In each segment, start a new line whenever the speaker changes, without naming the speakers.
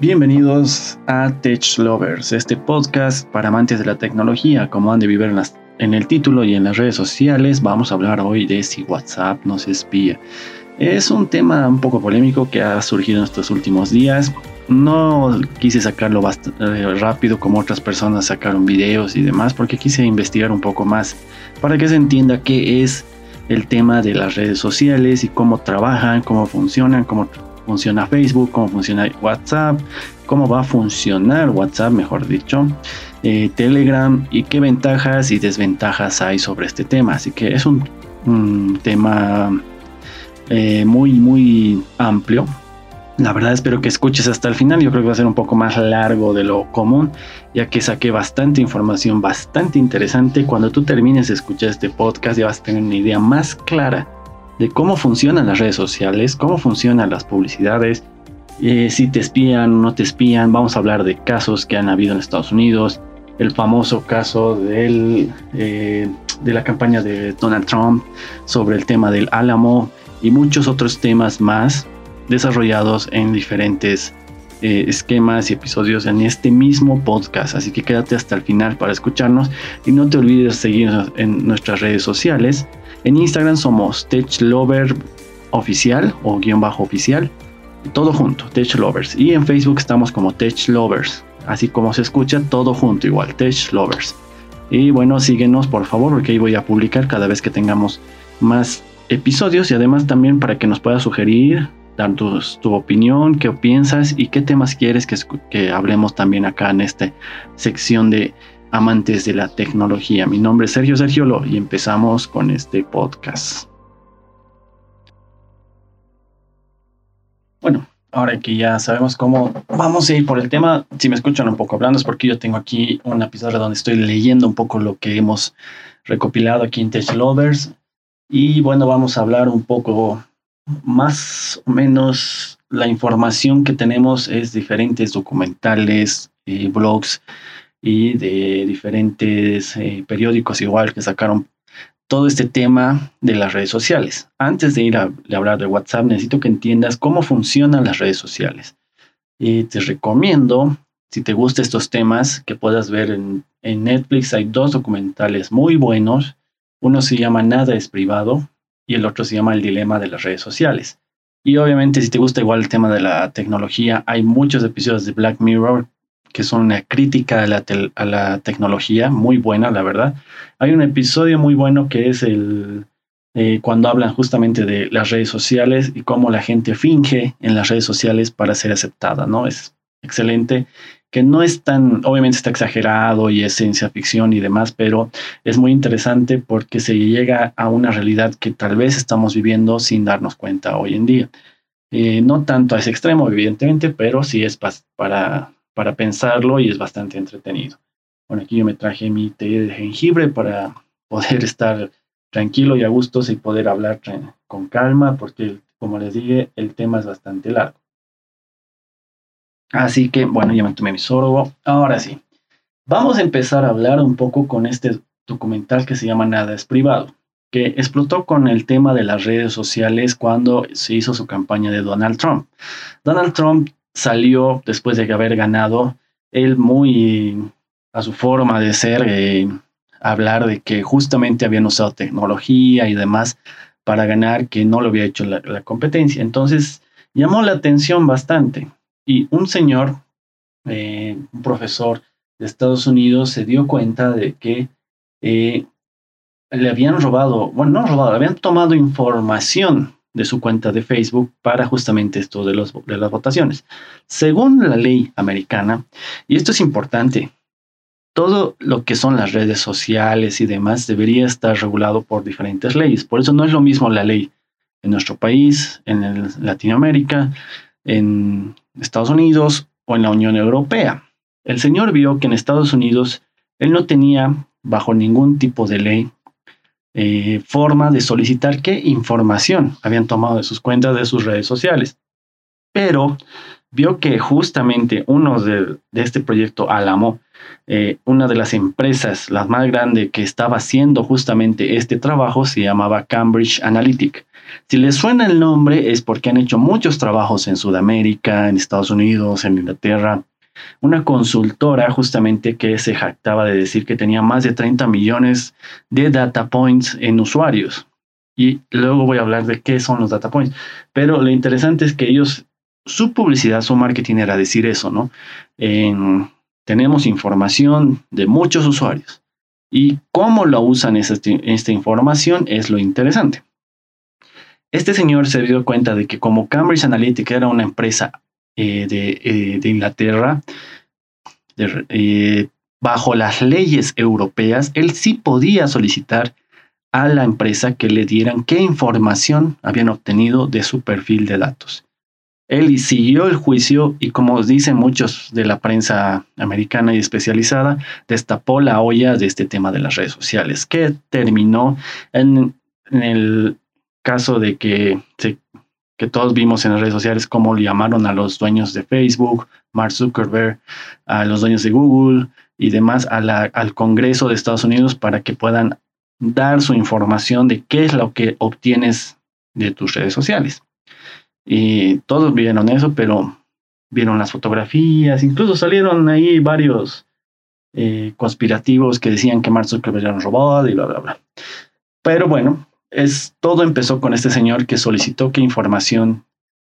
Bienvenidos a Tech Lovers, este podcast para amantes de la tecnología, como han de vivir en, el título y en las redes sociales. Vamos a hablar hoy de si WhatsApp nos espía. Es un tema un poco polémico que ha surgido en estos últimos días. No quise sacarlo eh, rápido como otras personas sacaron videos y demás, porque quise investigar un poco más para que se entienda qué es el tema de las redes sociales y cómo trabajan, cómo funcionan, cómo funciona Facebook, cómo funciona WhatsApp, cómo va a funcionar WhatsApp, mejor dicho, eh, Telegram y qué ventajas y desventajas hay sobre este tema. Así que es un, tema eh, muy, muy amplio. La verdad espero que escuches hasta el final. Yo creo que va a ser un poco más largo de lo común, ya que saqué bastante información, bastante interesante. Cuando tú termines de escuchar este podcast ya vas a tener una idea más clara de cómo funcionan las redes sociales, cómo funcionan las publicidades, eh, si te espían o no te espían. Vamos a hablar de casos que han habido en Estados Unidos, el famoso caso eh, de la campaña de Donald Trump sobre el tema del Álamo y muchos otros temas más desarrollados en diferentes eh, esquemas y episodios en este mismo podcast. Así que quédate hasta el final para escucharnos y no te olvides seguirnos en nuestras redes sociales. En Instagram somos TechLover oficial o guion bajo oficial. Todo junto, TechLovers. Y en Facebook estamos como TechLovers. Así como se escucha, todo junto igual, TechLovers. Y bueno, síguenos por favor porque ahí voy a publicar cada vez que tengamos más episodios y además también para que nos puedas sugerir, dar tu, tu opinión, qué piensas y qué temas quieres que, que hablemos también acá en esta sección de amantes de la tecnología. Mi nombre es Sergio Sergiolo y empezamos con este podcast. Bueno, ahora que ya sabemos cómo vamos a ir por el tema, si me escuchan un poco hablando es porque yo tengo aquí una pizarra donde estoy leyendo un poco lo que hemos recopilado aquí en Tech Lovers. Y bueno, vamos a hablar un poco más o menos la información que tenemos es diferentes documentales, eh, blogs y de diferentes eh, periódicos igual que sacaron todo este tema de las redes sociales. Antes de ir a, hablar de WhatsApp, necesito que entiendas cómo funcionan las redes sociales. Y te recomiendo, si te gustan estos temas, que puedas ver en, en Netflix. Hay dos documentales muy buenos. Uno se llama Nada es privado y el otro se llama El dilema de las redes sociales. Y obviamente si te gusta igual el tema de la tecnología, hay muchos episodios de Black Mirror que son una crítica a la, tecnología, muy buena, la verdad. Hay un episodio muy bueno que es el eh, cuando hablan justamente de las redes sociales y cómo la gente finge en las redes sociales para ser aceptada, ¿no? Es excelente, que no es tan, obviamente está exagerado y es ciencia ficción y demás, pero es muy interesante porque se llega a una realidad que tal vez estamos viviendo sin darnos cuenta hoy en día. Eh, no tanto a ese extremo, evidentemente, pero sí es para para pensarlo y es bastante entretenido. Bueno, aquí yo me traje mi té de jengibre para poder estar tranquilo y a gusto y poder hablar con calma, porque como les dije, el tema es bastante largo. Así que, bueno, ya me tomé mi sorbo. Ahora sí, vamos a empezar a hablar un poco con este documental que se llama Nada es privado, que explotó con el tema de las redes sociales cuando se hizo su campaña de Donald Trump. Donald Trump salió después de haber ganado, él muy a su forma de ser, eh, hablar de que justamente habían usado tecnología y demás para ganar, que no lo había hecho la, competencia. Entonces llamó la atención bastante. Y un señor, eh, un profesor de Estados Unidos, se dio cuenta de que eh, le habían robado, bueno, no robado, habían tomado información de su cuenta de Facebook para justamente esto de, los, de las votaciones. Según la ley americana, y esto es importante, todo lo que son las redes sociales y demás debería estar regulado por diferentes leyes. Por eso no es lo mismo la ley en nuestro país, en Latinoamérica, en Estados Unidos o en la Unión Europea. El señor vio que en Estados Unidos él no tenía bajo ningún tipo de ley eh, forma de solicitar qué información habían tomado de sus cuentas, de sus redes sociales. pero vio que justamente uno de, este proyecto Alamo, eh, una de las empresas, las más grandes que estaba haciendo justamente este trabajo, se llamaba Cambridge Analytic. Si les suena el nombre es porque han hecho muchos trabajos en Sudamérica, en Estados Unidos, en Inglaterra. Una consultora justamente que se jactaba de decir que tenía más de 30 millones de data points en usuarios. Y luego voy a hablar de qué son los data points. Pero lo interesante es que ellos su publicidad, su marketing era decir eso, ¿no? tenemos información de muchos usuarios y cómo lo usan esta, información es lo interesante. Este señor se dio cuenta de que como Cambridge Analytica era una empresa eh, eh, de, Inglaterra, eh, bajo las leyes europeas, él sí podía solicitar a la empresa que le dieran qué información habían obtenido de su perfil de datos. Él siguió el juicio y como dicen muchos de la prensa americana y especializada, destapó la olla de este tema de las redes sociales, que terminó en, el caso de que, que todos vimos en las redes sociales cómo llamaron a los dueños de Facebook, Mark Zuckerberg, a los dueños de Google y demás al Congreso de Estados Unidos para que puedan dar su información de qué es lo que obtienes de tus redes sociales. Y todos vieron eso, pero vieron las fotografías, incluso salieron ahí varios eh, conspirativos que decían que Mark Zuckerberg era un robot y bla, bla, bla. Pero bueno, es, todo empezó con este señor que solicitó qué información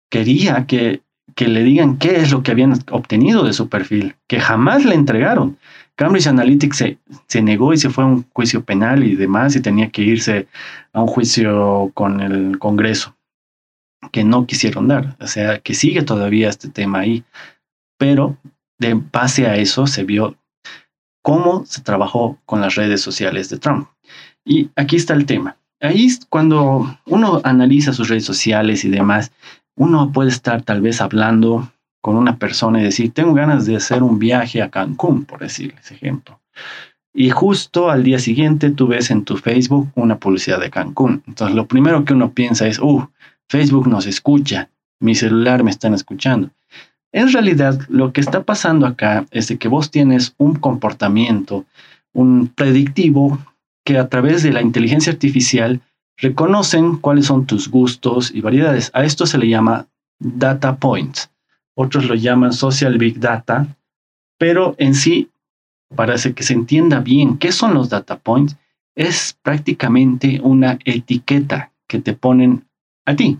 quería que, que le digan qué es lo que habían obtenido de su perfil, que jamás le entregaron. Cambridge Analytics se, se, negó y se fue a un juicio penal y demás y tenía que irse a un juicio con el Congreso que no quisieron dar. O sea, que sigue todavía este tema ahí. Pero de base a eso se vio cómo se trabajó con las redes sociales de Trump. Y aquí está el tema. Ahí cuando uno analiza sus redes sociales y demás, uno puede estar tal vez hablando con una persona y decir, tengo ganas de hacer un viaje a Cancún, por decir ese ejemplo. Y justo al día siguiente tú ves en tu Facebook una publicidad de Cancún. Entonces lo primero que uno piensa es, uh, Facebook nos escucha, mi celular me están escuchando. En realidad, lo que está pasando acá es de que vos tienes un comportamiento, un predictivo que a través de la inteligencia artificial reconocen cuáles son tus gustos y variedades. A esto se le llama data points. Otros lo llaman social big data, pero en sí, para que se entienda bien qué son los data points, es prácticamente una etiqueta que te ponen a ti.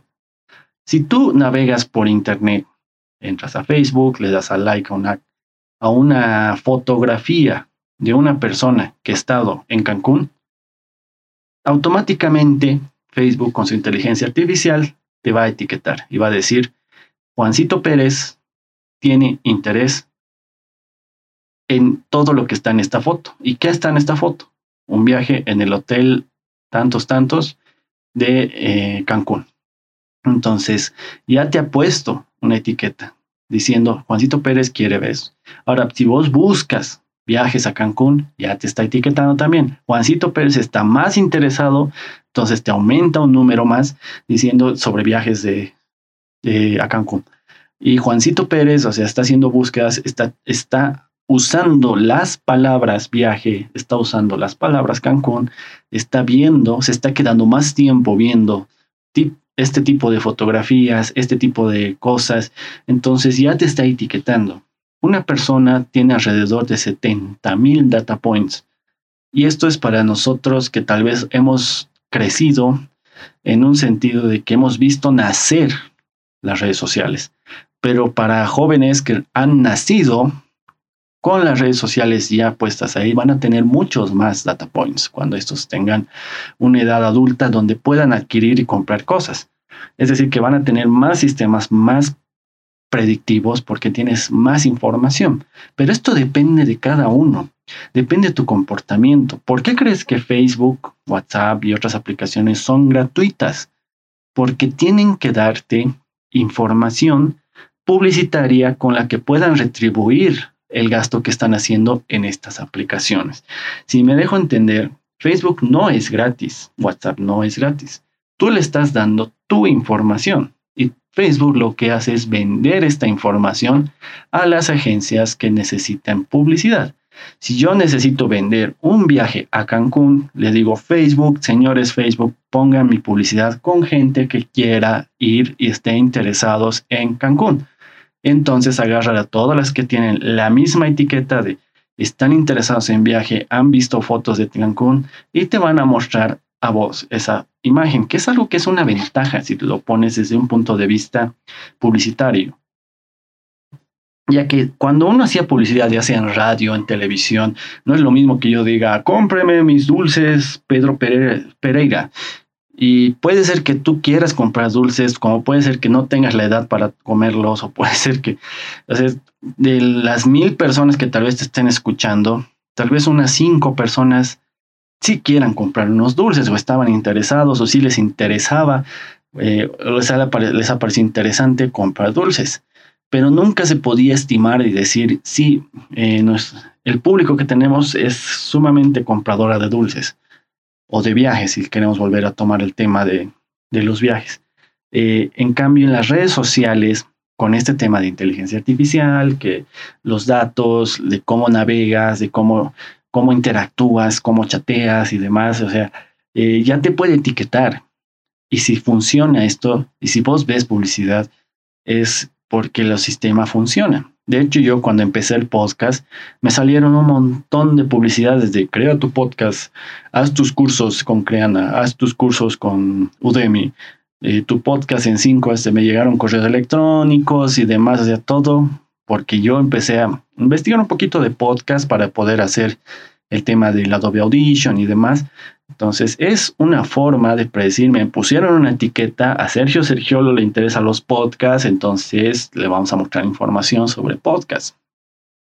Si tú navegas por internet, entras a Facebook, le das a like a una, a una fotografía de una persona que ha estado en Cancún, automáticamente Facebook con su inteligencia artificial te va a etiquetar y va a decir, Juancito Pérez tiene interés en todo lo que está en esta foto. ¿Y qué está en esta foto? Un viaje en el hotel tantos, tantos de eh, Cancún. Entonces, ya te ha puesto una etiqueta diciendo, Juancito Pérez quiere ver eso. Ahora, si vos buscas viajes a Cancún, ya te está etiquetando también. Juancito Pérez está más interesado, entonces te aumenta un número más diciendo sobre viajes de, a Cancún. Y Juancito Pérez, o sea, está haciendo búsquedas, está, está usando las palabras viaje, está usando las palabras Cancún, está viendo, se está quedando más tiempo viendo este tipo de fotografías, este tipo de cosas, entonces ya te está etiquetando. Una persona tiene alrededor de 70 mil data points. Y esto es para nosotros que tal vez hemos crecido en un sentido de que hemos visto nacer las redes sociales. Pero para jóvenes que han nacido con las redes sociales ya puestas ahí, van a tener muchos más data points cuando estos tengan una edad adulta donde puedan adquirir y comprar cosas. Es decir, que van a tener más sistemas más predictivos porque tienes más información. Pero esto depende de cada uno, depende de tu comportamiento. ¿Por qué crees que Facebook, WhatsApp y otras aplicaciones son gratuitas? Porque tienen que darte información publicitaria con la que puedan retribuir el gasto que están haciendo en estas aplicaciones. Si me dejo entender, Facebook no es gratis, WhatsApp no es gratis. Tú le estás dando tu información Facebook lo que hace es vender esta información a las agencias que necesitan publicidad. Si yo necesito vender un viaje a Cancún, le digo Facebook, señores Facebook, pongan mi publicidad con gente que quiera ir y esté interesados en Cancún. Entonces agarrar a todas las que tienen la misma etiqueta de están interesados en viaje, han visto fotos de Cancún y te van a mostrar a vos esa imagen, que es algo que es una ventaja si lo pones desde un punto de vista publicitario. Ya que cuando uno hacía publicidad, ya sea en radio, en televisión, no es lo mismo que yo diga, cómpreme mis dulces Pedro Pereira. Y puede ser que tú quieras comprar dulces, como puede ser que no tengas la edad para comerlos, o puede ser que de las mil personas que tal vez te estén escuchando, tal vez unas cinco personas sí quieran comprar unos dulces o estaban interesados o si les interesaba, eh, les, parecido interesante comprar dulces. Pero nunca se podía estimar y decir, sí, eh, el público que tenemos es sumamente compradora de dulces o de viajes, si queremos volver a tomar el tema de, los viajes. Eh, en cambio, en las redes sociales, con este tema de inteligencia artificial, que los datos, de cómo navegas, de cómo, cómo interactúas, cómo chateas y demás, o sea, eh, ya te puede etiquetar. Y si funciona esto, y si vos ves publicidad, es porque el sistema funciona. De hecho, yo cuando empecé el podcast, me salieron un montón de publicidades de crea tu podcast, haz tus cursos con Creana, haz tus cursos con Udemy, eh, tu podcast en 5 este, me llegaron correos electrónicos y demás, o sea, todo, porque yo empecé a investigar un poquito de podcast para poder hacer el tema del Adobe Audition y demás. Entonces, es una forma de predecir. Me pusieron una etiqueta. A Sergio Sergiolo le interesan los podcasts, entonces le vamos a mostrar información sobre podcasts.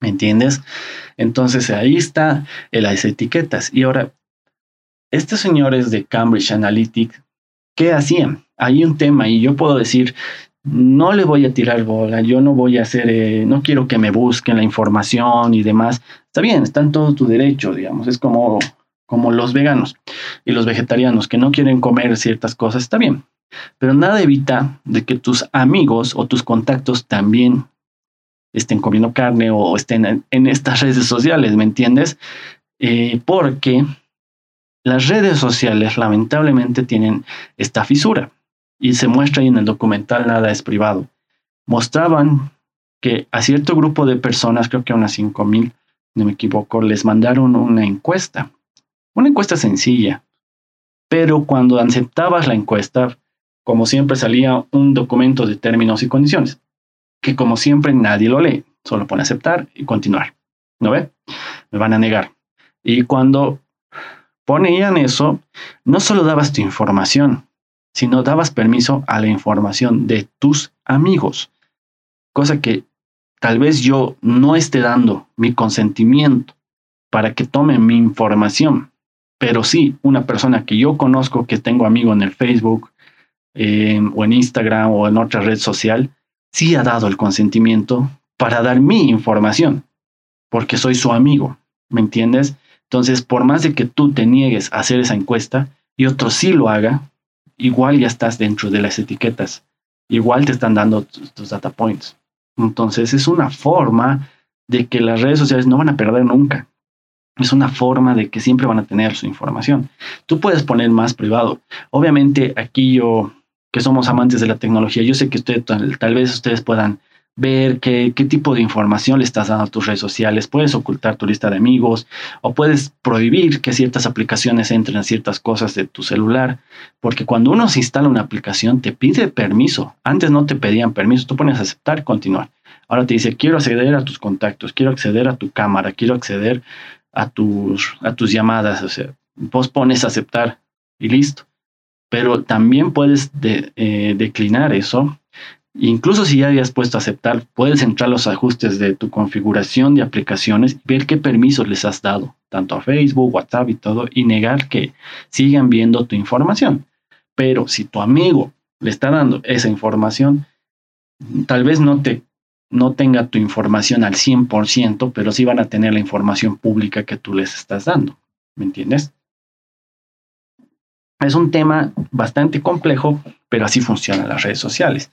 ¿Me entiendes? Entonces, ahí está las etiquetas. Y ahora, estos señores de Cambridge Analytics, ¿qué hacían? Hay un tema y yo puedo decir, no le voy a tirar bola, yo no voy a hacer, eh, no quiero que me busquen la información y demás. Está bien, está en todo tu derecho, digamos, es como, como los veganos y los vegetarianos que no quieren comer ciertas cosas, está bien. Pero nada evita de que tus amigos o tus contactos también estén comiendo carne o estén en, estas redes sociales, ¿me entiendes? Eh, porque las redes sociales lamentablemente tienen esta fisura y se muestra ahí en el documental Nada es privado. Mostraban que a cierto grupo de personas, creo que a unas 5.000, no me equivoco, les mandaron una encuesta. Una encuesta sencilla. Pero cuando aceptabas la encuesta, como siempre salía un documento de términos y condiciones, que como siempre nadie lo lee, solo pone aceptar y continuar. ¿No ve? Me van a negar. Y cuando ponían eso, no solo dabas tu información, si no dabas permiso a la información de tus amigos, cosa que tal vez yo no esté dando mi consentimiento para que tomen mi información, pero sí una persona que yo conozco, que tengo amigo en el Facebook o en Instagram o en otra red social, sí ha dado el consentimiento para dar mi información, porque soy su amigo, ¿me entiendes? Entonces, por más de que tú te niegues a hacer esa encuesta y otro sí lo haga, igual ya estás dentro de las etiquetas, igual te están dando tus, data points. Entonces es una forma de que las redes sociales no van a perder nunca. Es una forma de que siempre van a tener su información. Tú puedes poner más privado. Obviamente aquí yo, que somos amantes de la tecnología, yo sé que usted, tal vez ustedes puedan ver qué, qué tipo de información le estás dando a tus redes sociales. Puedes ocultar tu lista de amigos o puedes prohibir que ciertas aplicaciones entren ciertas cosas de tu celular. Porque cuando uno se instala una aplicación te pide permiso. Antes no te pedían permiso, tú pones aceptar, continuar. Ahora te dice, quiero acceder a tus contactos, quiero acceder a tu cámara, quiero acceder a tus, a tus llamadas. O sea, vos pones aceptar y listo. Pero también puedes eh, declinar eso Incluso si ya hayas puesto aceptar, puedes entrar los ajustes de tu configuración de aplicaciones y ver qué permisos les has dado, tanto a Facebook, WhatsApp y todo, y negar que sigan viendo tu información. Pero si tu amigo le está dando esa información, tal vez no te no tenga tu información al 100%, pero sí van a tener la información pública que tú les estás dando. ¿Me entiendes? Es un tema bastante complejo, pero así funcionan las redes sociales.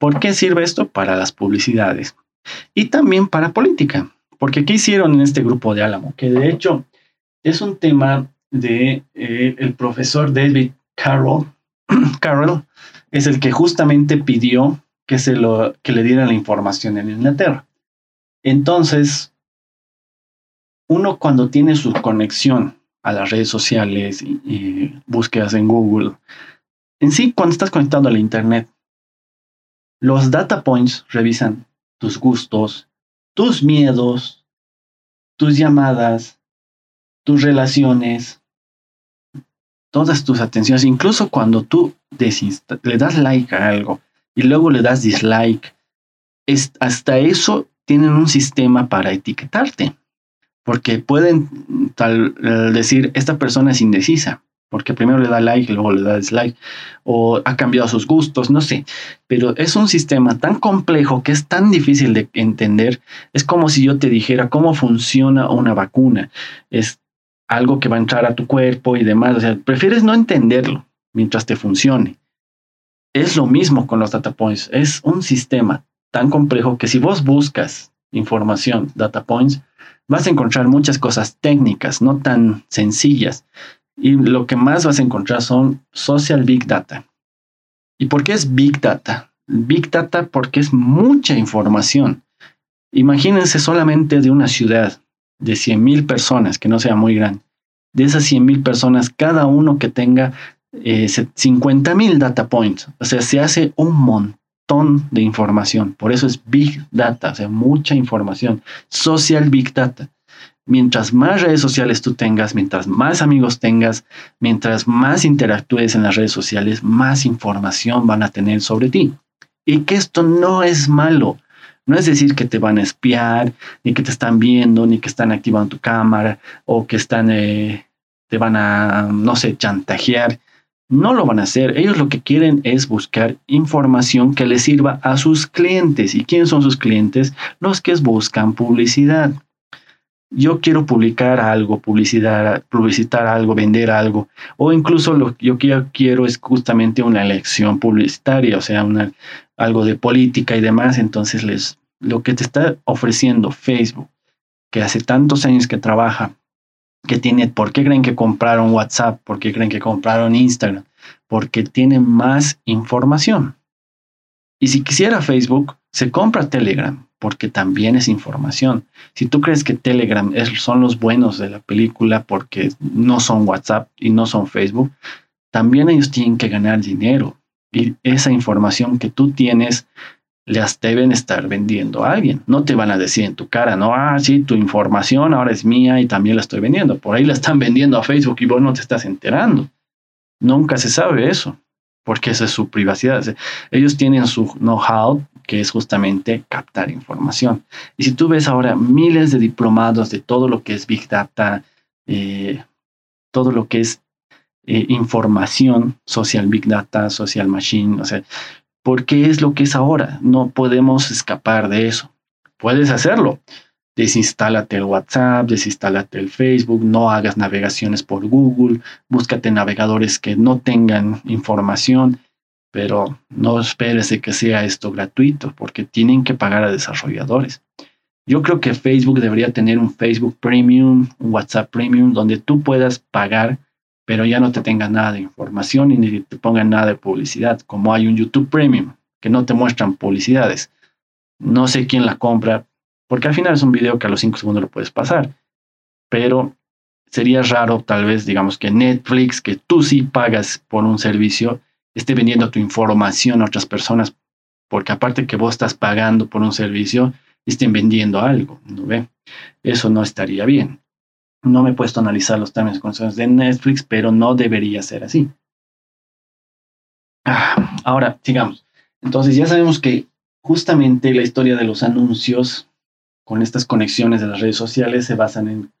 ¿Por qué sirve esto? Para las publicidades y también para política. Porque ¿qué hicieron en este grupo de Álamo? Que de hecho es un tema de eh, el profesor David Carroll. Carroll es el que justamente pidió que, se lo, que le dieran la información en Inglaterra. Entonces, uno cuando tiene su conexión a las redes sociales y, y búsquedas en Google, en sí, cuando estás conectado a la Internet, los data points revisan tus gustos, tus miedos, tus llamadas, tus relaciones, todas tus atenciones, incluso cuando tú le das like a algo y luego le das dislike, hasta eso tienen un sistema para etiquetarte, porque pueden tal, decir, esta persona es indecisa, porque primero le da like y luego le da dislike, o ha cambiado sus gustos, no sé. Pero es un sistema tan complejo que es tan difícil de entender. Es como si yo te dijera cómo funciona una vacuna. Es algo que va a entrar a tu cuerpo y demás. O sea, prefieres no entenderlo mientras te funcione. Es lo mismo con los data points. Es un sistema tan complejo que si vos buscas información, data points, vas a encontrar muchas cosas técnicas, no tan sencillas. Y lo que más vas a encontrar son social big data. ¿Y por qué es big data? Big data porque es mucha información. Imagínense solamente de una ciudad de 100.000 personas, que no sea muy grande. De esas 100.000 personas, cada uno que tenga eh, 50.000 data points. O sea, se hace un montón de información. Por eso es big data, o sea, mucha información. Social big data mientras más redes sociales tú tengas, mientras más amigos tengas, mientras más interactúes en las redes sociales, más información van a tener sobre ti. Y que esto no es malo. No es decir que te van a espiar, ni que te están viendo, ni que están activando tu cámara, o que están, eh, te van a, no sé, chantajear. No lo van a hacer. Ellos lo que quieren es buscar información que les sirva a sus clientes. ¿Y quiénes son sus clientes? Los que buscan publicidad yo quiero publicar algo, publicitar algo, vender algo, o incluso lo que yo quiero es justamente una elección publicitaria, o sea, algo de política y demás, entonces les, lo que te está ofreciendo Facebook, que hace tantos años que trabaja, que tiene, ¿por qué creen que compraron WhatsApp? ¿Por qué creen que compraron Instagram? Porque tiene más información. Y si quisiera Facebook, se compra Telegram, porque también es información. Si tú crees que Telegram son los buenos de la película porque no son WhatsApp y no son Facebook, también ellos tienen que ganar dinero. Y esa información que tú tienes las deben estar vendiendo a alguien. No te van a decir en tu cara, no, ah, sí, tu información ahora es mía y también la estoy vendiendo. Por ahí la están vendiendo a Facebook y vos no te estás enterando. Nunca se sabe eso, porque esa es su privacidad. Ellos tienen su know-how que es justamente captar información. Y si tú ves ahora miles de diplomados de todo lo que es Big Data, eh, todo lo que es eh, información, social Big Data, social machine, o sea, ¿por qué es lo que es ahora? No podemos escapar de eso. Puedes hacerlo. Desinstálate el WhatsApp, desinstálate el Facebook, no hagas navegaciones por Google, búscate navegadores que no tengan información pero no esperes de que sea esto gratuito porque tienen que pagar a desarrolladores. Yo creo que Facebook debería tener un Facebook Premium, un WhatsApp Premium, donde tú puedas pagar, pero ya no te tenga nada de información y ni te pongan nada de publicidad, como hay un YouTube Premium, que no te muestran publicidades. No sé quién la compra, porque al final es un video que a los 5 segundos lo puedes pasar, pero sería raro tal vez, digamos que Netflix, que tú sí pagas por un servicio, esté vendiendo tu información a otras personas, porque aparte que vos estás pagando por un servicio, estén vendiendo algo, ¿no ve? Eso no estaría bien. No me he puesto a analizar los términos y condiciones de Netflix, pero no debería ser así. Ah, ahora, sigamos. Entonces ya sabemos que justamente la historia de los anuncios con estas conexiones de las redes sociales se basan en,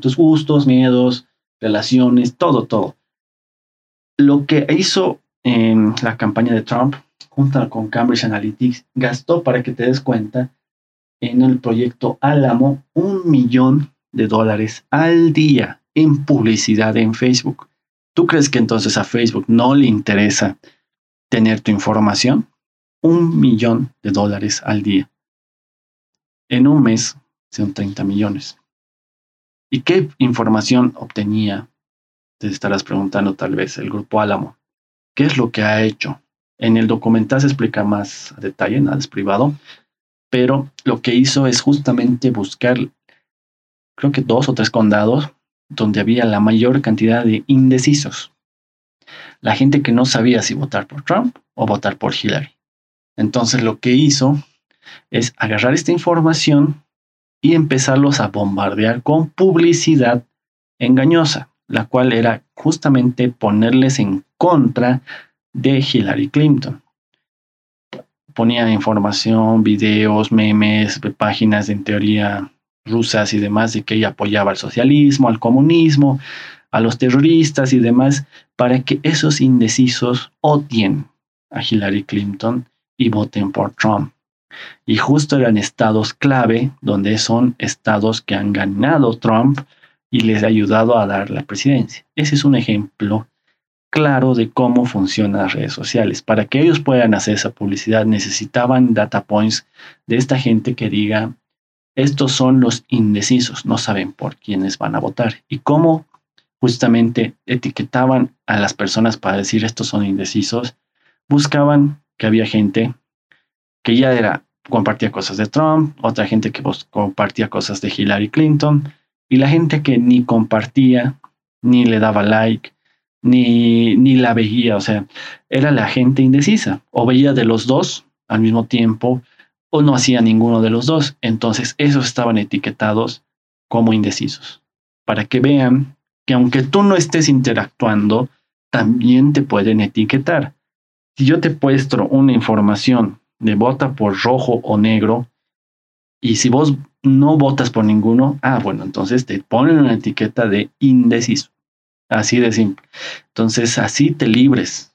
tus gustos, miedos, relaciones, todo, todo. Lo que hizo en la campaña de Trump, junto con Cambridge Analytics, gastó, para que te des cuenta, en el proyecto Álamo un millón de dólares al día en publicidad en Facebook. ¿Tú crees que entonces a Facebook no le interesa tener tu información? un millón de dólares al día. En un mes son 30 millones. ¿Y qué información obtenía? Te estarás preguntando tal vez el grupo Álamo. ¿Qué es lo que ha hecho? En el documental se explica más a detalle, nada es privado, pero lo que hizo es justamente buscar, creo que dos o tres condados donde había la mayor cantidad de indecisos. La gente que no sabía si votar por Trump o votar por Hillary. Entonces lo que hizo es agarrar esta información y empezarlos a bombardear con publicidad engañosa, la cual era justamente ponerles en contra de Hillary Clinton. Ponía información, videos, memes, páginas en teoría rusas y demás de que ella apoyaba al socialismo, al comunismo, a los terroristas y demás, para que esos indecisos odien a Hillary Clinton y voten por Trump. Y justo eran estados clave, donde son estados que han ganado Trump y les ha ayudado a dar la presidencia. Ese es un ejemplo claro de cómo funcionan las redes sociales. Para que ellos puedan hacer esa publicidad necesitaban data points de esta gente que diga, estos son los indecisos, no saben por quiénes van a votar. Y cómo justamente etiquetaban a las personas para decir estos son indecisos, buscaban que había gente que ya era compartía cosas de Trump, otra gente que compartía cosas de Hillary Clinton y la gente que ni compartía, ni le daba like, ni, ni la veía, o sea, era la gente indecisa, o veía de los dos al mismo tiempo, o no hacía ninguno de los dos. Entonces, esos estaban etiquetados como indecisos, para que vean que aunque tú no estés interactuando, también te pueden etiquetar. Si yo te muestro una información de vota por rojo o negro, y si vos no votas por ninguno, ah, bueno, entonces te ponen una etiqueta de indeciso. Así de simple. Entonces, así te libres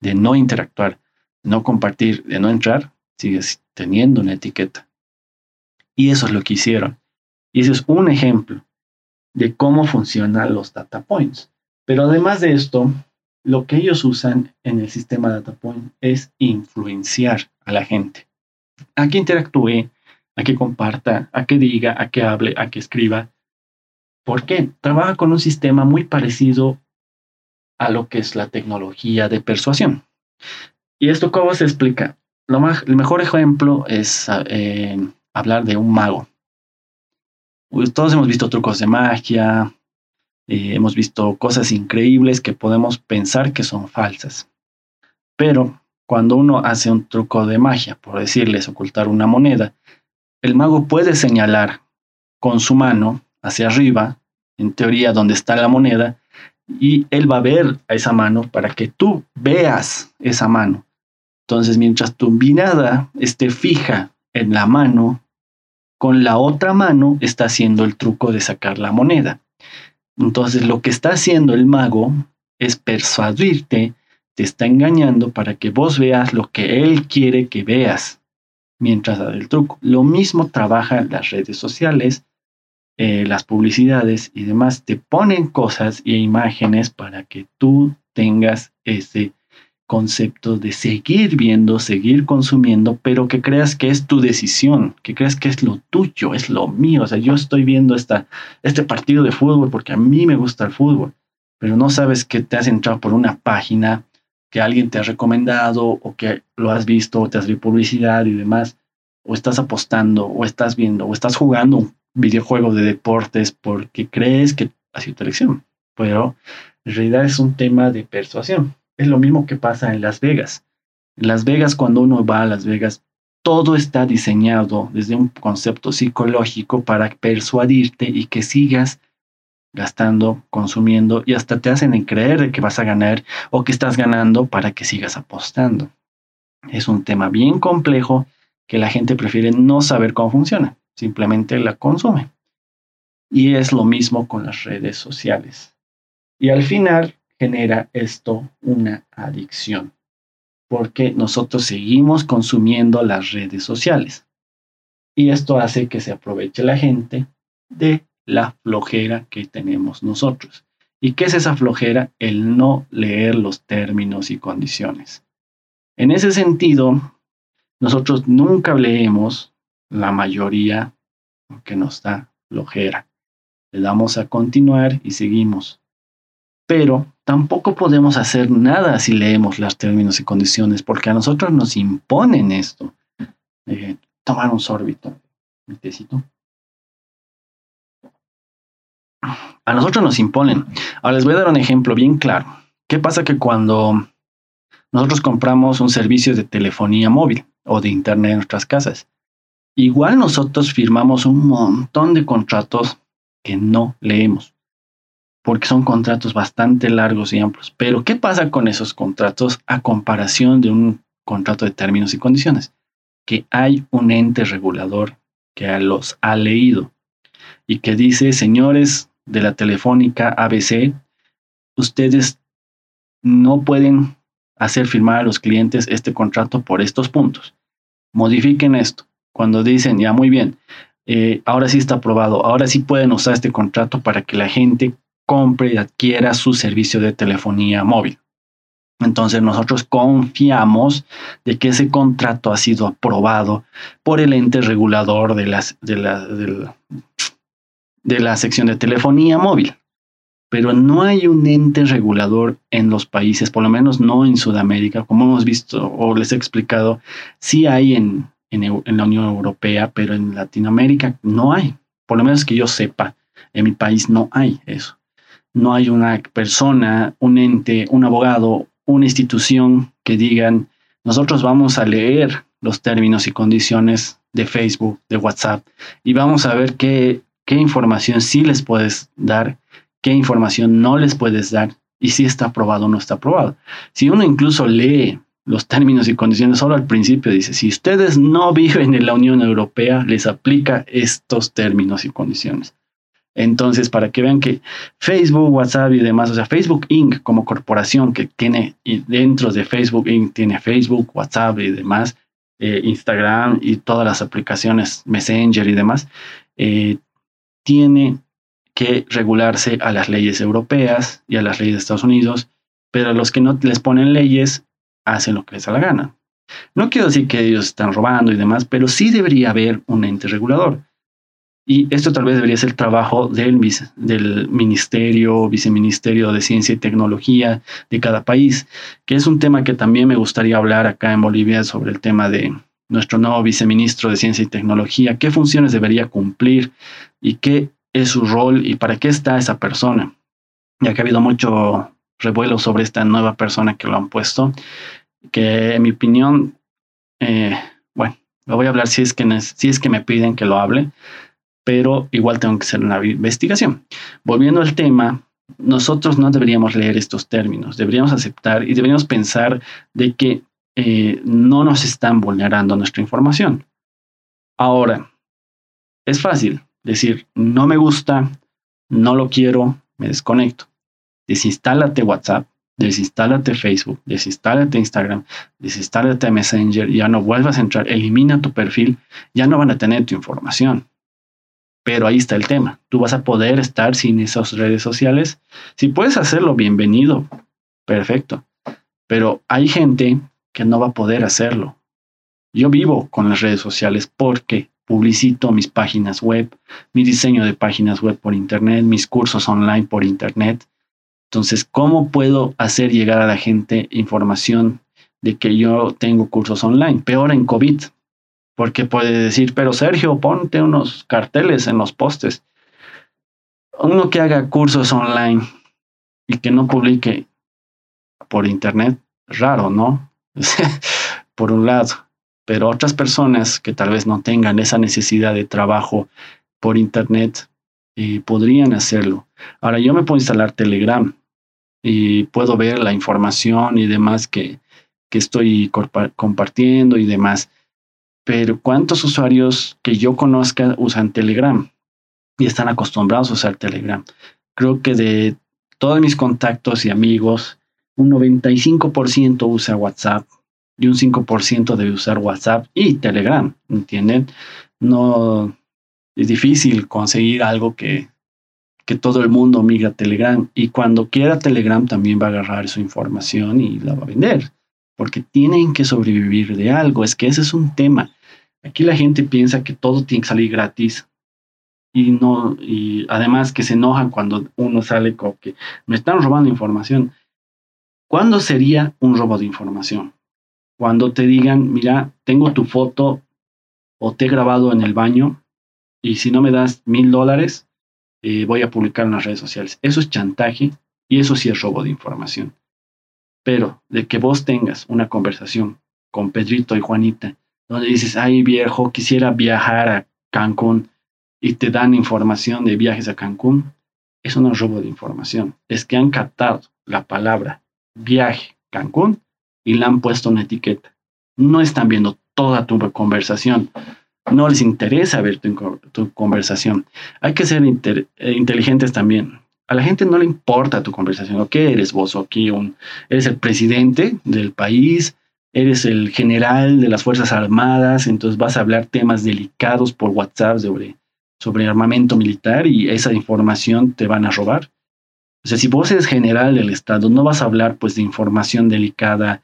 de no interactuar, no compartir, de no entrar, sigues teniendo una etiqueta. Y eso es lo que hicieron. Y ese es un ejemplo de cómo funcionan los data points. Pero además de esto, lo que ellos usan en el sistema data point es influenciar a la gente. A que interactúe, a que comparta, a que diga, a que hable, a que escriba. ¿Por qué? Trabaja con un sistema muy parecido a lo que es la tecnología de persuasión. ¿Y esto cómo se explica? Lo más, el mejor ejemplo es eh, hablar de un mago. Todos hemos visto trucos de magia, eh, hemos visto cosas increíbles que podemos pensar que son falsas. Pero cuando uno hace un truco de magia, por decirles ocultar una moneda, el mago puede señalar con su mano hacia arriba, en teoría donde está la moneda, y él va a ver a esa mano para que tú veas esa mano. Entonces, mientras tu mirada esté fija en la mano, con la otra mano está haciendo el truco de sacar la moneda. Entonces, lo que está haciendo el mago es persuadirte, te está engañando para que vos veas lo que él quiere que veas mientras da el truco. Lo mismo trabaja las redes sociales, eh, las publicidades y demás. Te ponen cosas e imágenes para que tú tengas ese concepto de seguir viendo, seguir consumiendo, pero que creas que es tu decisión, que creas que es lo tuyo, es lo mío. O sea, yo estoy viendo esta, este partido de fútbol porque a mí me gusta el fútbol, pero no sabes que te has entrado por una página que alguien te ha recomendado o que lo has visto o te has visto publicidad y demás, o estás apostando o estás viendo o estás jugando un videojuego de deportes porque crees que ha sido tu elección, pero en realidad es un tema de persuasión. Es lo mismo que pasa en Las Vegas. En Las Vegas, cuando uno va a Las Vegas, todo está diseñado desde un concepto psicológico para persuadirte y que sigas gastando, consumiendo y hasta te hacen creer que vas a ganar o que estás ganando para que sigas apostando. Es un tema bien complejo que la gente prefiere no saber cómo funciona, simplemente la consume. Y es lo mismo con las redes sociales. Y al final, genera esto una adicción, porque nosotros seguimos consumiendo las redes sociales. Y esto hace que se aproveche la gente de la flojera que tenemos nosotros. ¿Y qué es esa flojera? El no leer los términos y condiciones. En ese sentido, nosotros nunca leemos la mayoría que nos da flojera. Le damos a continuar y seguimos. Pero tampoco podemos hacer nada si leemos los términos y condiciones, porque a nosotros nos imponen esto. Eh, tomar un sorbito. Necesito. A nosotros nos imponen. Ahora les voy a dar un ejemplo bien claro. ¿Qué pasa que cuando nosotros compramos un servicio de telefonía móvil o de internet en nuestras casas, igual nosotros firmamos un montón de contratos que no leemos, porque son contratos bastante largos y amplios. Pero ¿qué pasa con esos contratos a comparación de un contrato de términos y condiciones? Que hay un ente regulador que los ha leído y que dice, señores de la telefónica ABC, ustedes no pueden hacer firmar a los clientes este contrato por estos puntos. Modifiquen esto. Cuando dicen, ya muy bien, eh, ahora sí está aprobado, ahora sí pueden usar este contrato para que la gente compre y adquiera su servicio de telefonía móvil. Entonces nosotros confiamos de que ese contrato ha sido aprobado por el ente regulador de, las, de, la, sección de telefonía móvil. Pero no hay un ente regulador en los países, por lo menos no en Sudamérica, como hemos visto o les he explicado, sí hay en, en, la Unión Europea, pero en Latinoamérica no hay. Por lo menos que yo sepa, en mi país no hay eso. No hay una persona, un ente, un abogado, una institución que digan, nosotros vamos a leer los términos y condiciones de Facebook, de WhatsApp, y vamos a ver qué, qué información sí les puedes dar, qué información no les puedes dar, y si está aprobado o no está aprobado. Si uno incluso lee los términos y condiciones solo al principio dice, si ustedes no viven en la Unión Europea, les aplica estos términos y condiciones. Entonces, para que vean que Facebook, WhatsApp y demás, o sea, Facebook Inc. como corporación que tiene dentro de Facebook Inc. tiene Facebook, WhatsApp y demás, eh, Instagram y todas las aplicaciones Messenger y demás, eh, tiene que regularse a las leyes europeas y a las leyes de Estados Unidos, pero a los que no les ponen leyes hacen lo que les da la gana. No quiero decir que ellos están robando y demás, pero sí debería haber un ente regulador. Y esto tal vez debería ser el trabajo del, del ministerio, viceministerio de ciencia y tecnología de cada país, que es un tema que también me gustaría hablar acá en Bolivia sobre el tema de nuestro nuevo viceministro de ciencia y tecnología, qué funciones debería cumplir y qué es su rol y para qué está esa persona. Ya que ha habido mucho revuelo sobre esta nueva persona que lo han puesto, que en mi opinión, eh, bueno, lo voy a hablar si es, que, si es que me piden que lo hable, pero igual tengo que hacer una investigación. Volviendo al tema, nosotros no deberíamos leer estos términos, deberíamos aceptar y deberíamos pensar de que eh, no nos están vulnerando nuestra información. Ahora, es fácil decir, no me gusta, no lo quiero, me desconecto desinstálate WhatsApp, desinstálate Facebook, desinstálate Instagram, desinstálate Messenger, ya no vuelvas a entrar, elimina tu perfil, ya no van a tener tu información. Pero ahí está el tema. Tú vas a poder estar sin esas redes sociales. Si puedes hacerlo, bienvenido. Perfecto. Pero hay gente que no va a poder hacerlo. Yo vivo con las redes sociales porque publicito mis páginas web, mi diseño de páginas web por internet, mis cursos online por internet, entonces, ¿cómo puedo hacer llegar a la gente información de que yo tengo cursos online? Peor en COVID, porque puede decir, pero Sergio, ponte unos carteles en los postes. Uno que haga cursos online y que no publique por internet, raro, ¿no? por un lado. Pero otras personas que tal vez no tengan esa necesidad de trabajo por internet eh, podrían hacerlo. Ahora yo me puedo instalar Telegram y puedo ver la información y demás que, que estoy compartiendo y demás. Pero ¿cuántos usuarios que yo conozca usan Telegram y están acostumbrados a usar Telegram? Creo que de todos mis contactos y amigos, un 95% usa WhatsApp y un 5% debe usar WhatsApp y Telegram, ¿entienden? No es difícil conseguir algo que que todo el mundo migra a Telegram y cuando quiera Telegram también va a agarrar su información y la va a vender. porque tienen que sobrevivir de algo. Es que ese es un tema. Aquí la gente piensa que todo tiene que salir gratis y no y además que se enojan cuando uno sale con que me están robando información. ¿Cuándo sería un robo de información? Cuando te digan, mira, tengo tu foto o te he grabado en el baño y si no me das mil dólares, eh, voy a publicar en las redes sociales. Eso es chantaje y eso sí es robo de información. Pero de que vos tengas una conversación con Pedrito y Juanita, donde dices, ay viejo, quisiera viajar a Cancún y te dan información de viajes a Cancún, eso no es robo de información. Es que han captado la palabra viaje Cancún y la han puesto una etiqueta. No están viendo toda tu conversación. No les interesa ver tu, conversación. Hay que ser eh, inteligentes también. A la gente no le importa tu conversación. ¿O qué eres vos? ¿O aquí un, eres el presidente del país? ¿Eres el general de las Fuerzas Armadas? Entonces vas a hablar temas delicados por WhatsApp sobre, sobre armamento militar y esa información te van a robar. O sea, si vos eres general del Estado, no vas a hablar pues de información delicada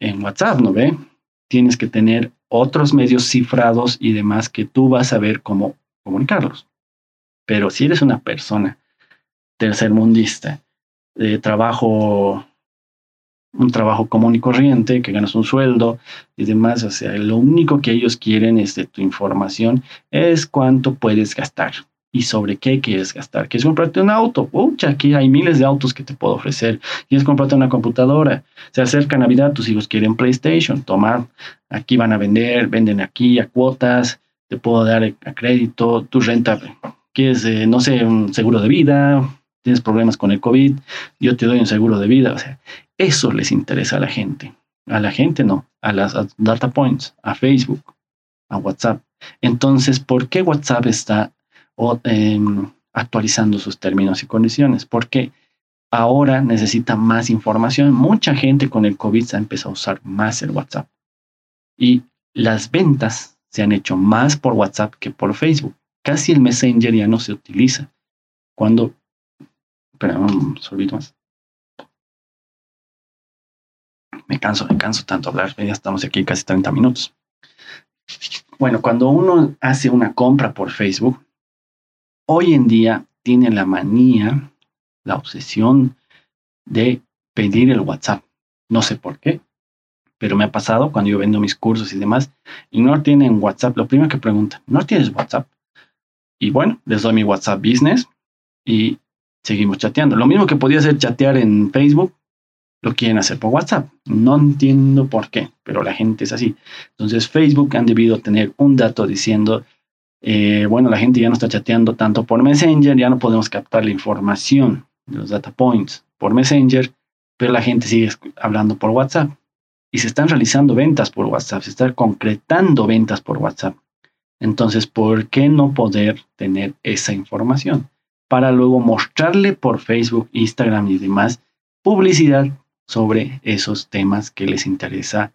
en WhatsApp, ¿no ve? Tienes que tener otros medios cifrados y demás que tú vas a ver cómo comunicarlos. Pero si eres una persona tercermundista, de trabajo, un trabajo común y corriente, que ganas un sueldo y demás, o sea, lo único que ellos quieren es de tu información es cuánto puedes gastar y sobre qué quieres gastar. ¿Quieres comprarte un auto? Pucha, aquí hay miles de autos que te puedo ofrecer. ¿Quieres comprarte una computadora? Se acerca Navidad, tus hijos quieren PlayStation. Toma, aquí van a vender, venden aquí a cuotas, te puedo dar a crédito, tu renta. ¿Quieres, eh, no sé, un seguro de vida? ¿Tienes problemas con el COVID? Yo te doy un seguro de vida. O sea, eso les interesa a la gente. A la gente no, a las data points, a Facebook, a WhatsApp. Entonces, ¿por qué WhatsApp está o em, actualizando sus términos y condiciones, porque ahora necesita más información. Mucha gente con el COVID se ha empezado a usar más el WhatsApp y las ventas se han hecho más por WhatsApp que por Facebook. Casi el Messenger ya no se utiliza. Cuando, espera, un más. Me canso, me canso tanto hablar. Ya estamos aquí casi 30 minutos. Bueno, cuando uno hace una compra por Facebook, hoy en día tiene la manía, la obsesión de pedir el WhatsApp. No sé por qué, pero me ha pasado cuando yo vendo mis cursos y demás, y no tienen WhatsApp. Lo primero que preguntan, ¿no tienes WhatsApp? Y bueno, les doy mi WhatsApp Business y seguimos chateando. Lo mismo que podía hacer chatear en Facebook, lo quieren hacer por WhatsApp. No entiendo por qué, pero la gente es así. Entonces Facebook han debido tener un dato diciendo eh, bueno, la gente ya no está chateando tanto por Messenger, ya no podemos captar la información los data points por Messenger, pero la gente sigue hablando por WhatsApp y se están realizando ventas por WhatsApp, se están concretando ventas por WhatsApp. Entonces, ¿por qué no poder tener esa información? Para luego mostrarle por Facebook, Instagram y demás publicidad sobre esos temas que les interesa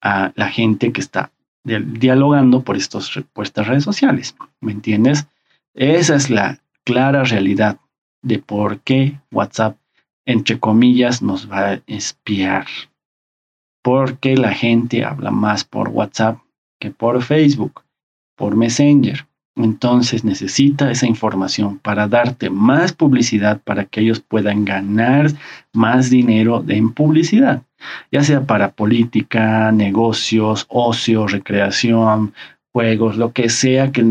a la gente que está dialogando por, estos, estas redes sociales. ¿Me entiendes? Esa es la clara realidad de por qué WhatsApp, entre comillas, nos va a espiar. Porque la gente habla más por WhatsApp que por Facebook, por Messenger. Entonces necesita esa información para darte más publicidad para que ellos puedan ganar más dinero en publicidad ya sea para política, negocios, ocio, recreación, juegos, lo que sea que,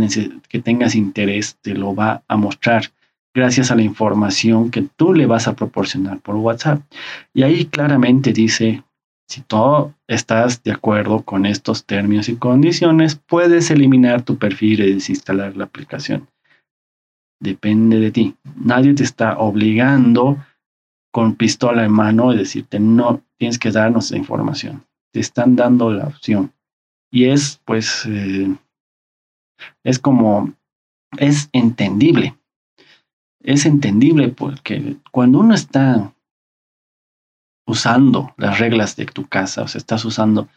tengas interés, te lo va a mostrar gracias a la información que tú le vas a proporcionar por WhatsApp. Y ahí claramente dice, si tú estás de acuerdo con estos términos y condiciones, puedes eliminar tu perfil y desinstalar la aplicación. Depende de ti. Nadie te está obligando con pistola en mano y decirte, no, tienes que darnos esa información. Te están dando la opción. Y es, pues, eh, es como, es entendible. Es entendible porque cuando uno está usando las reglas de tu casa, o sea, estás usando,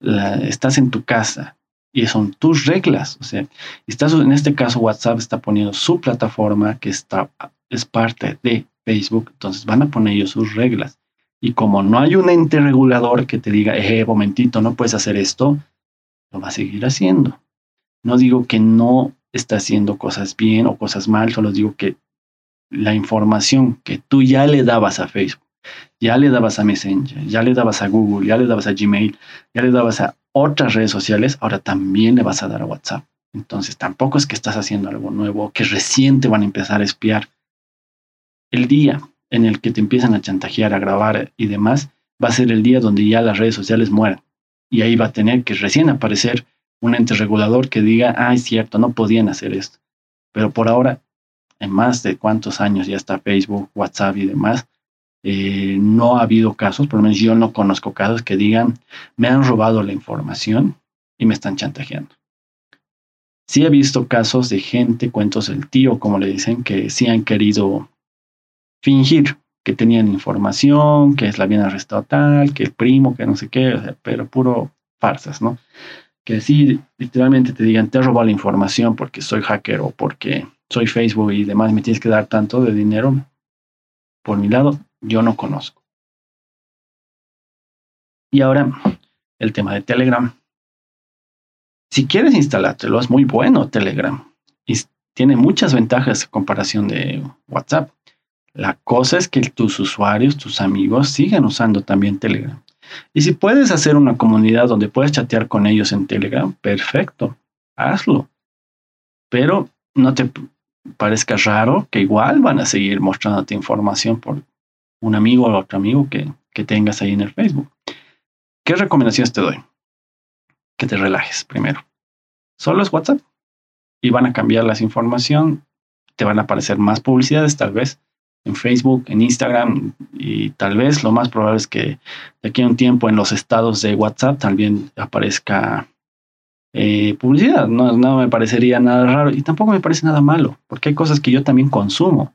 estás en tu casa y son tus reglas, o sea, estás, en este caso WhatsApp está poniendo su plataforma que está, es parte de Facebook, entonces van a poner ellos sus reglas. Y como no hay un ente regulador que te diga, eh, momentito, no puedes hacer esto, lo va a seguir haciendo. No digo que no está haciendo cosas bien o cosas mal, solo digo que la información que tú ya le dabas a Facebook, ya le dabas a Messenger, ya le dabas a Google, ya le dabas a Gmail, ya le dabas a otras redes sociales, ahora también le vas a dar a WhatsApp. Entonces tampoco es que estás haciendo algo nuevo, que recién te van a empezar a espiar. El día en el que te empiezan a chantajear, a grabar y demás, va a ser el día donde ya las redes sociales mueran. Y ahí va a tener que recién aparecer un ente regulador que diga, ah, es cierto, no podían hacer esto. Pero por ahora, en más de cuántos años ya está Facebook, WhatsApp y demás, eh, no ha habido casos, por lo menos yo no conozco casos que digan, me han robado la información y me están chantajeando. Sí he visto casos de gente, cuentos del tío, como le dicen, que sí han querido fingir que tenían información, que la bien arrestado tal, que el primo, que no sé qué, pero puro farsas, ¿no? Que sí, literalmente te digan, te he robado la información porque soy hacker o porque soy Facebook y demás, me tienes que dar tanto de dinero. Por mi lado, yo no conozco. Y ahora, el tema de Telegram. Si quieres instalártelo, es muy bueno Telegram. Y tiene muchas ventajas en comparación de WhatsApp. La cosa es que tus usuarios, tus amigos, sigan usando también Telegram. Y si puedes hacer una comunidad donde puedes chatear con ellos en Telegram, perfecto, hazlo. Pero no te parezca raro que igual van a seguir mostrándote información por un amigo o otro amigo que, que tengas ahí en el Facebook. ¿Qué recomendaciones te doy? Que te relajes primero. Solo es WhatsApp. Y van a cambiar las información. Te van a aparecer más publicidades tal vez en Facebook, en Instagram y tal vez lo más probable es que de aquí a un tiempo en los estados de WhatsApp también aparezca eh, publicidad. No, me parecería nada raro y tampoco me parece nada malo, porque hay cosas que yo también consumo.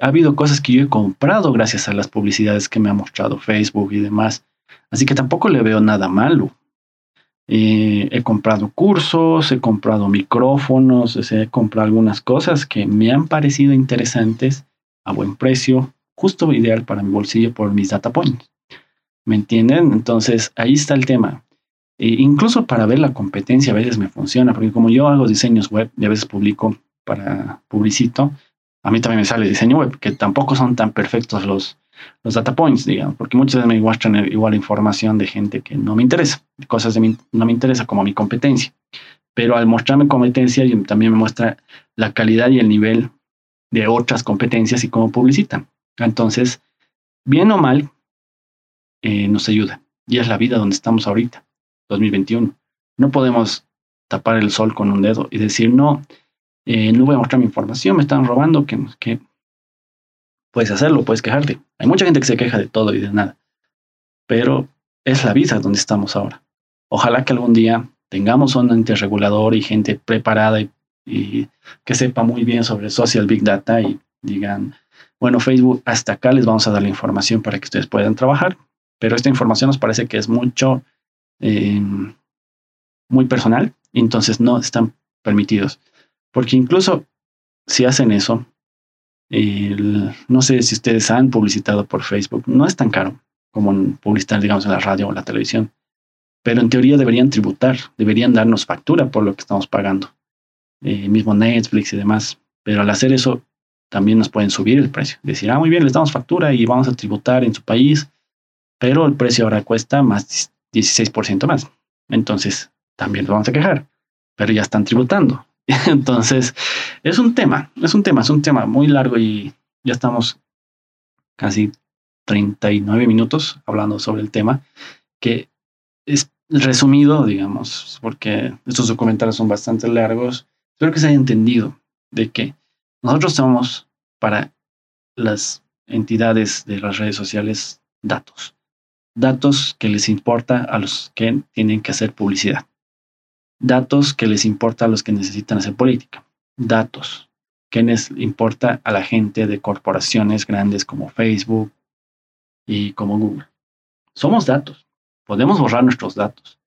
Ha habido cosas que yo he comprado gracias a las publicidades que me ha mostrado Facebook y demás. Así que tampoco le veo nada malo. Eh, he comprado cursos, he comprado micrófonos, he comprado algunas cosas que me han parecido interesantes a buen precio, justo ideal para mi bolsillo por mis data points. ¿Me entienden? Entonces ahí está el tema. E incluso para ver la competencia a veces me funciona, porque como yo hago diseños web y a veces publico para publicito, a mí también me sale diseño web, que tampoco son tan perfectos los, los data points, digamos, porque muchas veces me muestran igual información de gente que no me interesa, cosas de no me interesa como mi competencia. Pero al mostrarme competencia, también me muestra la calidad y el nivel de otras competencias y cómo publicitan. Entonces, bien o mal, eh, nos ayuda. Y es la vida donde estamos ahorita, 2021. No podemos tapar el sol con un dedo y decir, no, eh, no voy a mostrar mi información, me están robando, que, que puedes hacerlo, puedes quejarte. Hay mucha gente que se queja de todo y de nada, pero es la vida donde estamos ahora. Ojalá que algún día tengamos un ente regulador y gente preparada y y que sepa muy bien sobre social big data y digan, bueno, Facebook, hasta acá les vamos a dar la información para que ustedes puedan trabajar, pero esta información nos parece que es mucho, em, muy personal, entonces no están permitidos. Porque incluso si hacen eso, no sé si ustedes han publicitado por Facebook, no es tan caro como publicitar, digamos, en la radio o la televisión, pero en teoría deberían tributar, deberían darnos factura por lo que estamos pagando. Eh, mismo Netflix y demás. Pero al hacer eso, también nos pueden subir el precio. Decir, ah, muy bien, les damos factura y vamos a tributar en su país, pero el precio ahora cuesta más 16% más. Entonces, también lo vamos a quejar, pero ya están tributando. Entonces, es un tema, es un tema, es un tema muy largo y ya estamos casi 39 minutos hablando sobre el tema, que es resumido, digamos, porque estos documentales son bastante largos Espero que se haya entendido de que nosotros somos para las entidades de las redes sociales datos. Datos que les importa a los que tienen que hacer publicidad. Datos que les importa a los que necesitan hacer política. Datos que les importa a la gente de corporaciones grandes como Facebook y como Google. Somos datos. Podemos borrar nuestros datos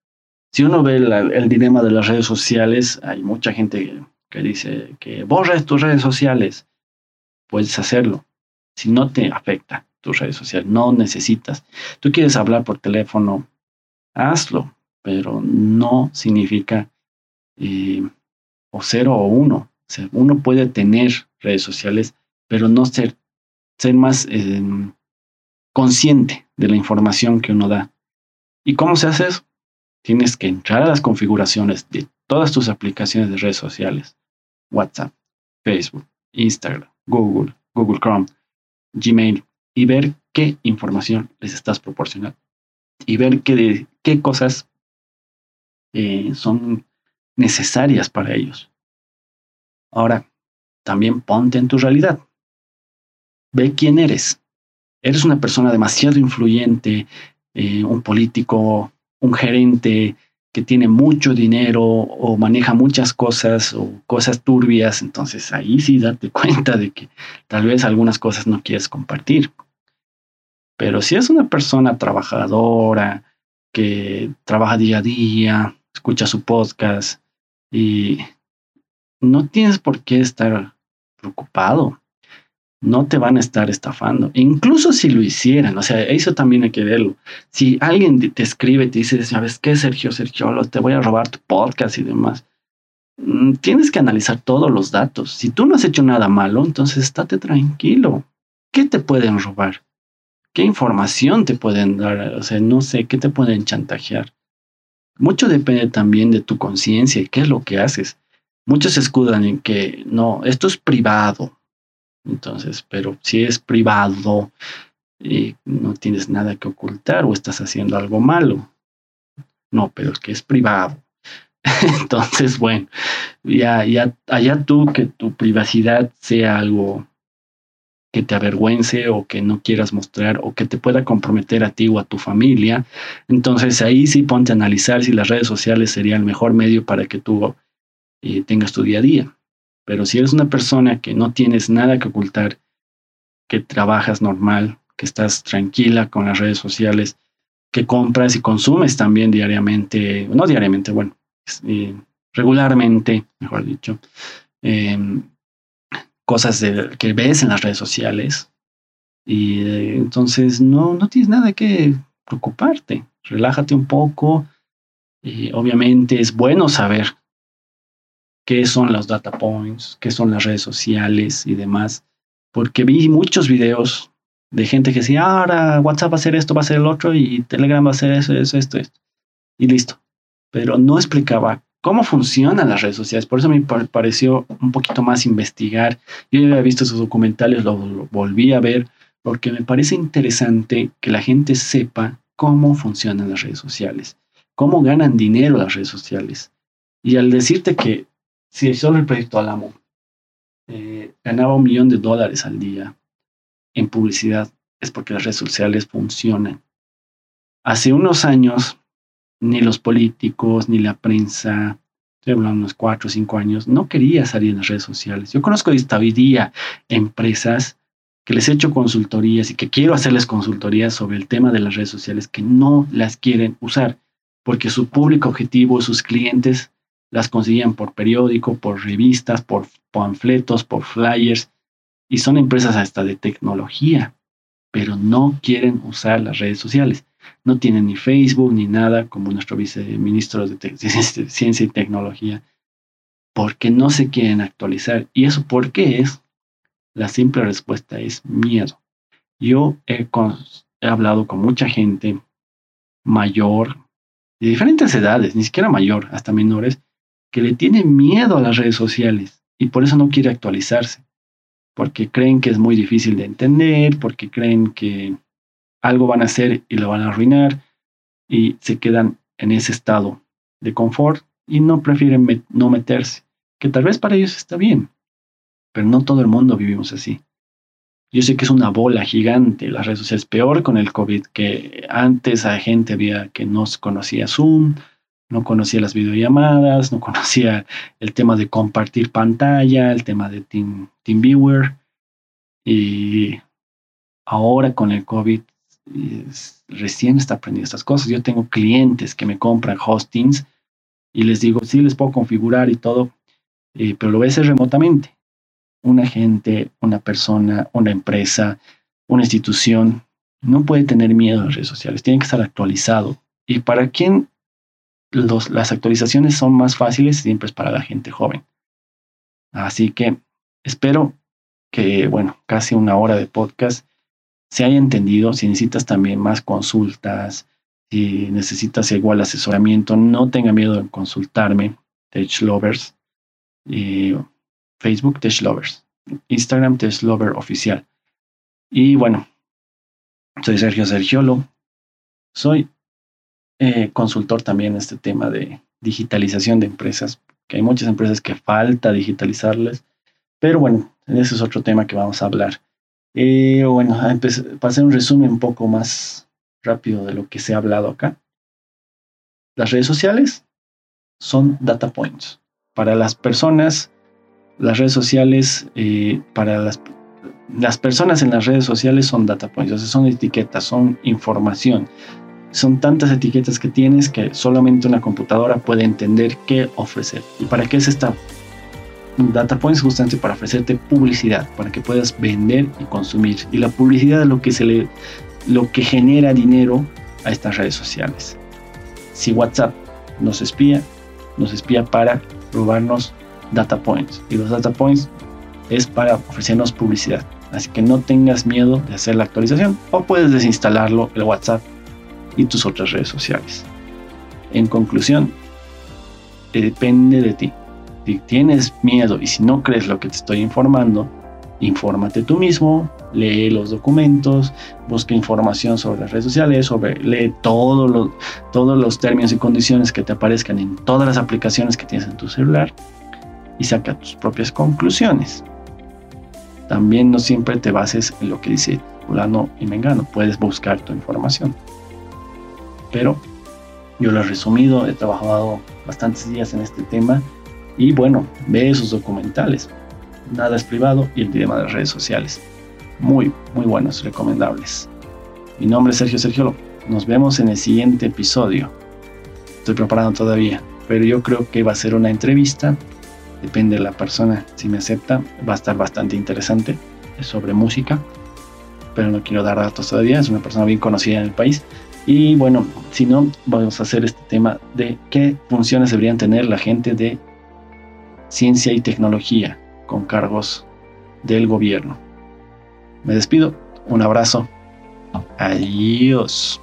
si uno ve el dilema de las redes sociales, hay mucha gente que dice que borres tus redes sociales. Puedes hacerlo si no te afecta. tus redes sociales. No necesitas. Tú quieres hablar por teléfono, hazlo, pero no significa eh, o cero o uno. O sea, uno puede tener redes sociales, pero no ser, ser más em, consciente de la información que uno da. ¿Y cómo se hace eso? Tienes que entrar a las configuraciones de todas tus aplicaciones de redes sociales. WhatsApp, Facebook, Instagram, Google, Google Chrome, Gmail, y ver qué información les estás proporcionando. Y ver qué, qué cosas eh, son necesarias para ellos. Ahora, también ponte en tu realidad. Ve quién eres. Eres una persona demasiado influyente, eh, un político, un gerente que tiene mucho dinero o maneja muchas cosas o cosas turbias, entonces ahí sí date cuenta de que tal vez algunas cosas no quieres compartir. Pero si es una persona trabajadora, que trabaja día a día, escucha su podcast y no tienes por qué estar preocupado. No te van a estar estafando. incluso si lo hicieran, o sea, eso también hay que verlo. Si alguien te escribe, te dice, ¿sabes qué, Sergio? Sergio, te voy a robar tu podcast y demás. Mm, tienes que analizar todos los datos. Si tú no has hecho nada malo, entonces estate tranquilo. ¿Qué te pueden robar? ¿Qué información te pueden dar? O sea, no sé, ¿qué te pueden chantajear? Mucho depende también de tu conciencia y qué es lo que haces. Muchos escudan en que no, esto es privado. Entonces, pero si es privado y no tienes nada que ocultar o estás haciendo algo malo. No, pero es que es privado. Entonces, bueno, ya, ya, allá tú que tu privacidad sea algo que te avergüence o que no quieras mostrar o que te pueda comprometer a ti o a tu familia. Entonces ahí sí ponte a analizar si las redes sociales serían el mejor medio para que tú eh, tengas tu día a día. Pero si eres una persona que no tienes nada que ocultar, que trabajas normal, que estás tranquila con las redes sociales, que compras y consumes también diariamente, no diariamente, bueno, eh, regularmente, mejor dicho, em, cosas que ves en las redes sociales. Y eh, entonces no, no tienes nada que preocuparte. Relájate un poco. Obviamente es bueno saber qué son los data points, qué son las redes sociales y demás. Porque vi muchos videos de gente que decía, ahora WhatsApp va a hacer esto, va a hacer el otro, y Telegram va a hacer eso, eso, esto, esto. Y listo. Pero no explicaba cómo funcionan las redes sociales. Por eso me pareció un poquito más investigar. Yo ya había visto esos documentales, lo, volví a ver, porque me parece interesante que la gente sepa cómo funcionan las redes sociales, cómo ganan dinero las redes sociales. Y al decirte que si solo el proyecto Alamo eh, ganaba un millón de dólares al día en publicidad, es porque las redes sociales funcionan. Hace unos años ni los políticos, ni la prensa, estoy hablando unos cuatro o cinco años, no quería salir en las redes sociales. Yo conozco hasta hoy día empresas que les he hecho consultorías y que quiero hacerles consultorías sobre el tema de las redes sociales que no las quieren usar porque su público objetivo, sus clientes, las conseguían por periódico, por revistas, por panfletos, por flyers y son empresas hasta de tecnología, pero no quieren usar las redes sociales no tienen ni Facebook ni nada como nuestro viceministro de, Ciencia y Tecnología, porque no se quieren actualizar. ¿Y eso por qué es? La simple respuesta es miedo. Yo he hablado con mucha gente mayor, de diferentes edades, ni siquiera mayor, hasta menores, que le tienen miedo a las redes sociales y por eso no quiere actualizarse, porque creen que es muy difícil de entender, porque creen que algo van a hacer y lo van a arruinar y se quedan en ese estado de confort y no prefieren no meterse, que tal vez para ellos está bien, pero no todo el mundo vivimos así. Yo sé que es una bola gigante, las redes sociales peor con el COVID, que antes a gente había que no conocía Zoom, no conocía las videollamadas, no conocía el tema de compartir pantalla, el tema de Team, TeamViewer. Y ahora con el COVID recién está aprendiendo estas cosas. Yo tengo clientes que me compran hostings y les digo, sí, les puedo configurar y todo, eh, pero lo voy a hacer remotamente. Un agente, una persona, una empresa una institución no puede tener miedo a las redes sociales, tiene que estar actualizado. Y para quien las actualizaciones son más fáciles, siempre es para la gente joven. Así que espero que, bueno, casi una hora de podcast se haya entendido. Si necesitas también más consultas, si necesitas igual asesoramiento, no tenga miedo en consultarme. Tech Lovers, Facebook Tech Lovers, Instagram Tech Lover Oficial. Y bueno, soy Sergio Sergiolo. Soy eh, consultor también en este tema de digitalización de empresas, que hay muchas empresas que falta digitalizarles, pero bueno, ese es otro tema que vamos a hablar. Eh, bueno, para hacer un resumen un poco más rápido de lo que se ha hablado acá. Las redes sociales son data points. Para las personas, las redes sociales, eh, para las las personas en las redes sociales son data points, o son etiquetas, son información. Son tantas etiquetas que tienes que solamente una computadora puede entender qué ofrecer. ¿Y para qué es esta data points? Justamente para ofrecerte publicidad, para que puedas vender y consumir. Y la publicidad es lo que, se le, lo que genera dinero a estas redes sociales. Si WhatsApp nos espía, nos espía para robarnos data points. Y los data points es para ofrecernos publicidad. Así que no tengas miedo de hacer la actualización o puedes desinstalarlo el WhatsApp y tus otras redes sociales. En conclusión, depende de ti. Si tienes miedo y si no crees lo que te estoy informando, infórmate tú mismo, lee los documentos, busca información sobre las redes sociales, sobre, lee todos los términos y condiciones que te aparezcan en todas las aplicaciones que tienes en tu celular y saca tus propias conclusiones. También no siempre te bases en lo que dice fulano y mengano, puedes buscar tu información. Pero yo lo he resumido, he trabajado bastantes días en este tema y bueno, ve esos documentales. Nada es privado y el dilema de las redes sociales. Muy, muy buenos, recomendables. Mi nombre es Sergio Sergio. Nos vemos en el siguiente episodio. Estoy preparando todavía, pero yo creo que va a ser una entrevista depende de la persona, si me acepta, va a estar bastante interesante, es sobre música, pero no quiero dar datos todavía, es una persona bien conocida en el país. Y bueno, si no, vamos a hacer este tema de qué funciones deberían tener la gente de ciencia y tecnología con cargos del gobierno. Me despido, un abrazo, adiós.